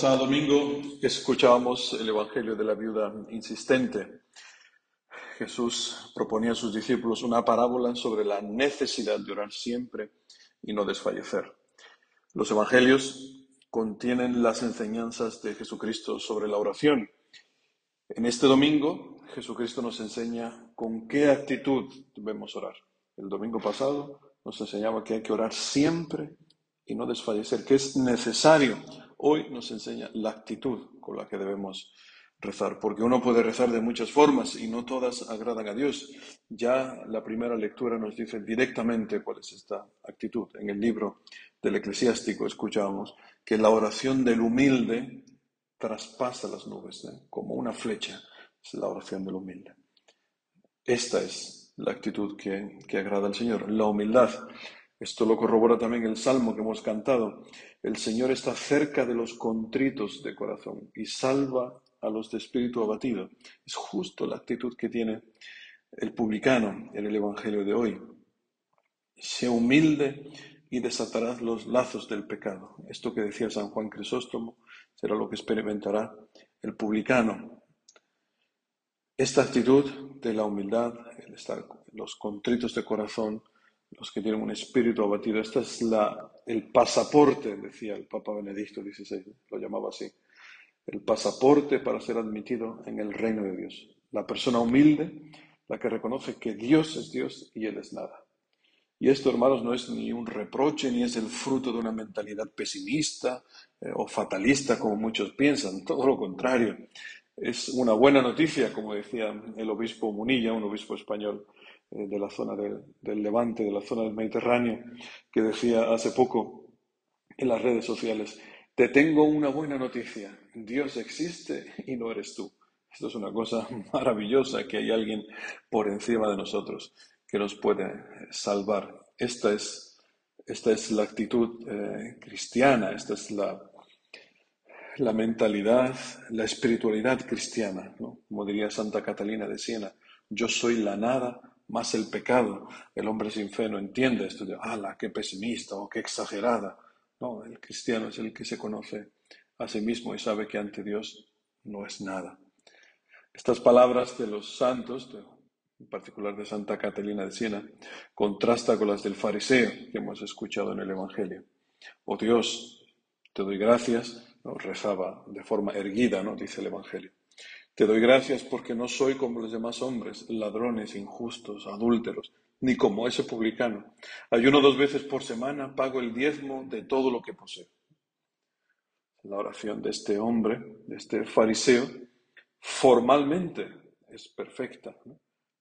Pasado domingo escuchábamos el Evangelio de la viuda insistente. Jesús proponía a sus discípulos una parábola sobre la necesidad de orar siempre y no desfallecer. Los Evangelios contienen las enseñanzas de Jesucristo sobre la oración. En este domingo, Jesucristo nos enseña con qué actitud debemos orar. El domingo pasado nos enseñaba que hay que orar siempre y no desfallecer, que es necesario hoy nos enseña la actitud con la que debemos rezar, porque uno puede rezar de muchas formas y no todas agradan a Dios. Ya la primera lectura nos dice directamente cuál es esta actitud. En el libro del eclesiástico escuchamos que la oración del humilde traspasa las nubes, ¿eh? como una flecha, es la oración del humilde. Esta es la actitud que, que agrada al Señor, la humildad. Esto lo corrobora también el salmo que hemos cantado. El Señor está cerca de los contritos de corazón y salva a los de espíritu abatido. Es justo la actitud que tiene el publicano en el Evangelio de hoy. Sé humilde y desatarás los lazos del pecado. Esto que decía San Juan Crisóstomo será lo que experimentará el publicano. Esta actitud de la humildad, el estar los contritos de corazón, los que tienen un espíritu abatido. Este es la, el pasaporte, decía el Papa Benedicto XVI, lo llamaba así, el pasaporte para ser admitido en el reino de Dios. La persona humilde, la que reconoce que Dios es Dios y Él es nada. Y esto, hermanos, no es ni un reproche, ni es el fruto de una mentalidad pesimista eh, o fatalista, como muchos piensan, todo lo contrario. Es una buena noticia, como decía el obispo Munilla, un obispo español, eh, de la zona del, Levante, de la zona del Mediterráneo, que decía hace poco en las redes sociales, te tengo una buena noticia, Dios existe y no eres tú. Esto es una cosa maravillosa, que hay alguien por encima de nosotros que nos puede salvar. Esta es, esta es la actitud eh, cristiana, esta es la, la mentalidad, la espiritualidad cristiana, como diría Santa Catalina de Siena, yo soy la nada más el pecado. El hombre sin fe no entiende esto de, ala, qué pesimista o qué exagerada. No, el cristiano es el que se conoce a sí mismo y sabe que ante Dios no es nada. Estas palabras de los santos, en particular de Santa Catalina de Siena, contrasta con las del fariseo que hemos escuchado en el Evangelio. Oh Dios, te doy gracias, rezaba de forma erguida, ¿no? dice el Evangelio. Te doy gracias porque no soy como los demás hombres, ladrones, injustos, adúlteros, ni como ese publicano. Ayuno dos veces por semana, pago el diezmo de todo lo que poseo. La oración de este hombre, de este fariseo, formalmente es perfecta.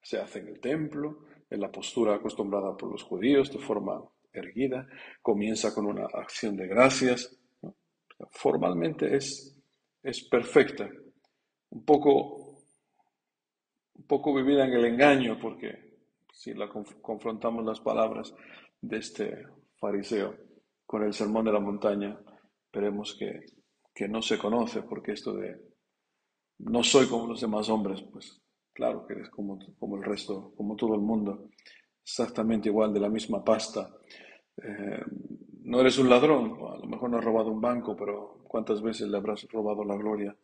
Se hace en el templo, en la postura acostumbrada por los judíos, de forma erguida, comienza con una acción de gracias. Formalmente es, es perfecta un poco, un poco vivida en el engaño, porque si la confrontamos las palabras de este fariseo con el sermón de la montaña, veremos que, que no se conoce, porque esto de no soy como los demás hombres, pues claro que eres como, como el resto, como todo el mundo, exactamente igual, de la misma pasta. Eh, no eres un ladrón, a lo mejor no has robado un banco, pero ¿cuántas veces le habrás robado la gloria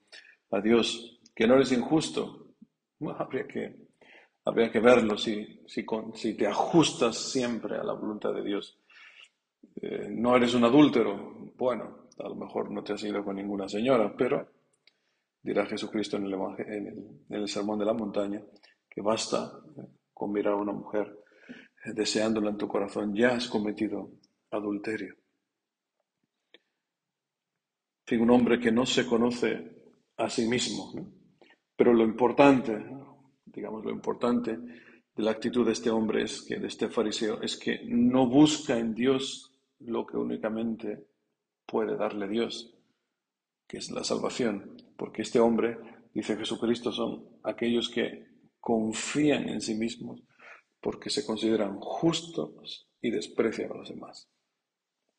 a Dios? Que no eres injusto. habría, que, que verlo si, si, si, te ajustas siempre a la voluntad de Dios. Eh, no eres un adúltero. Bueno, a lo mejor no te has ido con ninguna señora, pero dirá Jesucristo en el, en el, Sermón de la Montaña que basta con mirar a una mujer deseándola en tu corazón, ya has cometido adulterio. En un hombre que no se conoce a sí mismo, ¿no? Pero lo importante, digamos, lo importante de la actitud de este hombre, es que, de este fariseo, es que no busca en Dios lo que únicamente puede darle Dios, que es la salvación. Porque este hombre, dice Jesucristo, son aquellos que confían en sí mismos porque se consideran justos y desprecian a los demás.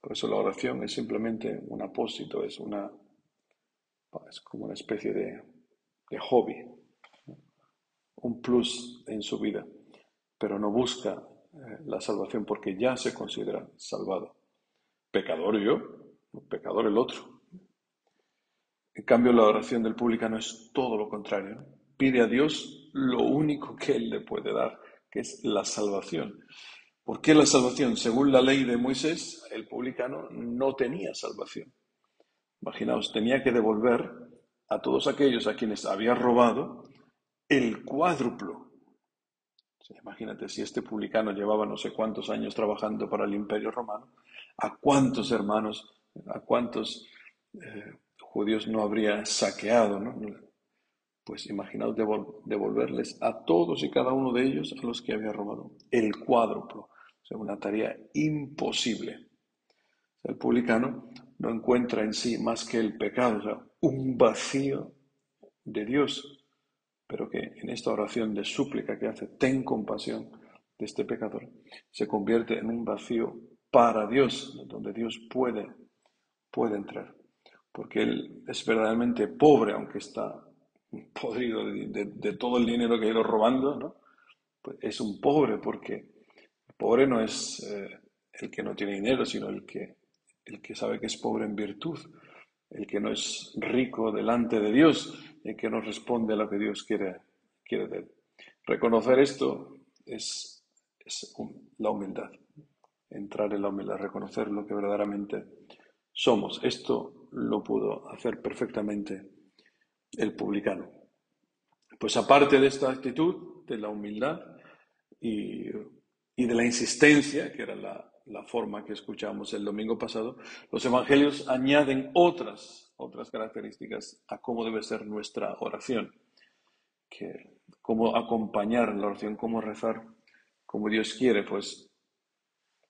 Por eso la oración es simplemente un apósito, es una es como una especie de de hobby, un plus en su vida, pero no busca eh, la salvación porque ya se considera salvado. Pecador yo, pecador el otro. En cambio, la oración del publicano es todo lo contrario. Pide a Dios lo único que Él le puede dar, que es la salvación. ¿Por qué la salvación? Según la ley de Moisés, el publicano no tenía salvación. Imaginaos, tenía que devolver a todos aquellos a quienes había robado el cuádruplo. imagínate, si este publicano llevaba no sé cuántos años trabajando para el imperio romano, ¿a cuántos hermanos, a cuántos eh, judíos no habría saqueado? ¿no? Pues imaginaos devolverles a todos y cada uno de ellos a los que había robado el cuádruplo. O sea, una tarea imposible. el publicano no encuentra en sí más que el pecado, o sea, un vacío de Dios, pero que en esta oración de súplica que hace, ten compasión de este pecador, se convierte en un vacío para Dios, donde Dios puede, puede entrar, porque Él es verdaderamente pobre, aunque está podrido de, todo el dinero que ha ido robando. Pues es un pobre porque el pobre no es eh, el que no tiene dinero, sino el que el que sabe que es pobre en virtud, el que no es rico delante de Dios, el que no responde a lo que Dios quiere, quiere de él. Reconocer esto es, la humildad, entrar en la humildad, reconocer lo que verdaderamente somos. Esto lo pudo hacer perfectamente el publicano. Pues aparte de esta actitud, de la humildad y, y de la insistencia, que era la, la forma que escuchamos el domingo pasado, los evangelios añaden otras, otras características a cómo debe ser nuestra oración, que cómo acompañar la oración, cómo rezar como Dios quiere, pues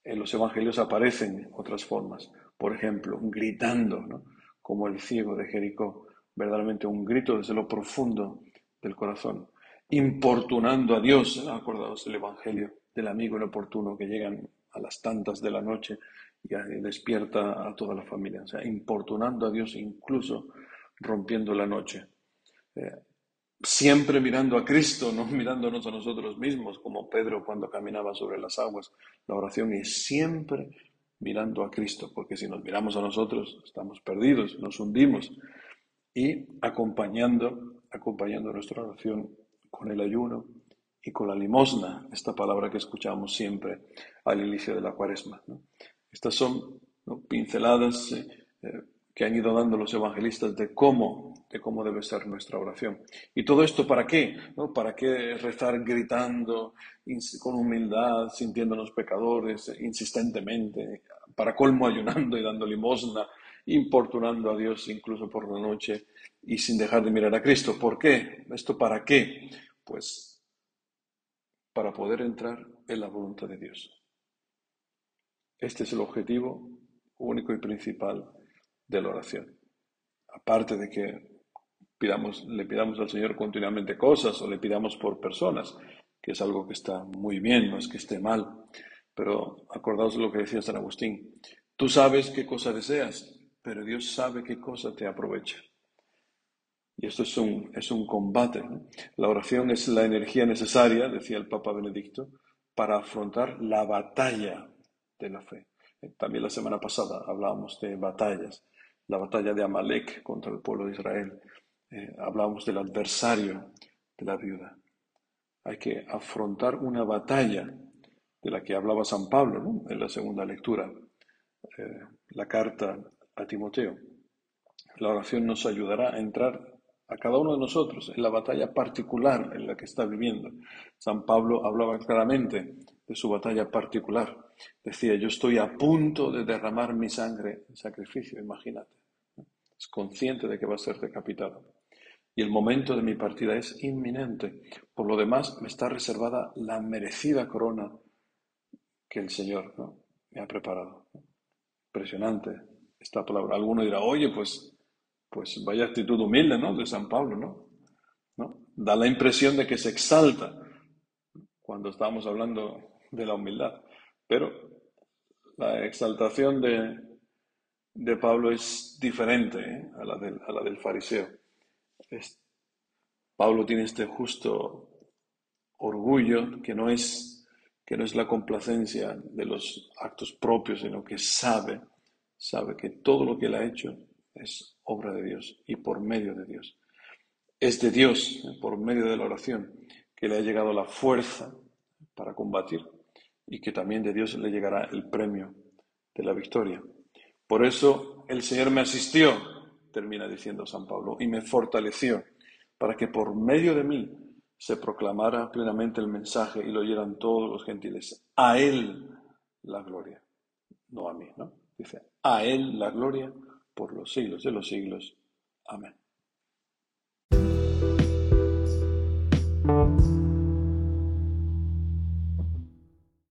en los evangelios aparecen otras formas. Por ejemplo, gritando, ¿no? como el ciego de Jericó, verdaderamente un grito desde lo profundo del corazón, importunando a Dios, acordados del Evangelio del amigo inoportuno que llegan a las tantas de la noche y despierta a toda la familia, o sea, importunando a Dios incluso rompiendo la noche. Eh, siempre mirando a Cristo, no mirándonos a nosotros mismos, como Pedro cuando caminaba sobre las aguas. La oración es siempre mirando a Cristo, porque si nos miramos a nosotros estamos perdidos, nos hundimos. Y acompañando, acompañando nuestra oración con el ayuno, y con la limosna, esta palabra que escuchamos siempre al inicio de la cuaresma. Estas son pinceladas eh, eh, que han ido dando los evangelistas de cómo, de cómo debe ser nuestra oración. ¿Y todo esto para qué? ¿No? ¿Para qué rezar gritando, con humildad, sintiéndonos pecadores, insistentemente? Para colmo ayunando y dando limosna, importunando a Dios incluso por la noche y sin dejar de mirar a Cristo. ¿Por qué? ¿Esto para qué? Pues para poder entrar en la voluntad de Dios. Este es el objetivo único y principal de la oración. Aparte de que pidamos, le pidamos al Señor continuamente cosas o le pidamos por personas, que es algo que está muy bien, no es que esté mal. Pero acordaos de lo que decía San Agustín. Tú sabes qué cosa deseas, pero Dios sabe qué cosa te aprovecha. Y esto es un, es un combate. La oración es la energía necesaria, decía el Papa Benedicto, para afrontar la batalla de la fe. Eh, también la semana pasada hablábamos de batallas, la batalla de Amalek contra el pueblo de Israel. Eh, hablábamos del adversario de la viuda. Hay que afrontar una batalla de la que hablaba San Pablo en la segunda lectura, eh, la carta a Timoteo. La oración nos ayudará a entrar a cada uno de nosotros en la batalla particular en la que está viviendo. San Pablo hablaba claramente de su batalla particular. Decía, yo estoy a punto de derramar mi sangre en sacrificio, imagínate. Es consciente de que va a ser decapitado. Y el momento de mi partida es inminente. Por lo demás, me está reservada la merecida corona que el Señor me ha preparado. Impresionante esta palabra. Alguno dirá, oye, pues pues vaya actitud humilde, ¿no? De San Pablo, ¿no? Da la impresión de que se exalta cuando estamos hablando de la humildad. Pero la exaltación de, de Pablo es diferente ¿eh? a, la del, a, la del, fariseo. Pablo tiene este justo orgullo que no es que no es la complacencia de los actos propios, sino que sabe, sabe que todo lo que él ha hecho es obra de Dios y por medio de Dios. Es de Dios, por medio de la oración, que le ha llegado la fuerza para combatir y que también de Dios le llegará el premio de la victoria. Por eso el Señor me asistió, termina diciendo San Pablo, y me fortaleció para que por medio de mí se proclamara plenamente el mensaje y lo oyeran todos los gentiles. A Él la gloria, no a mí, ¿no? Dice, a Él la gloria por los siglos de los siglos. Amén.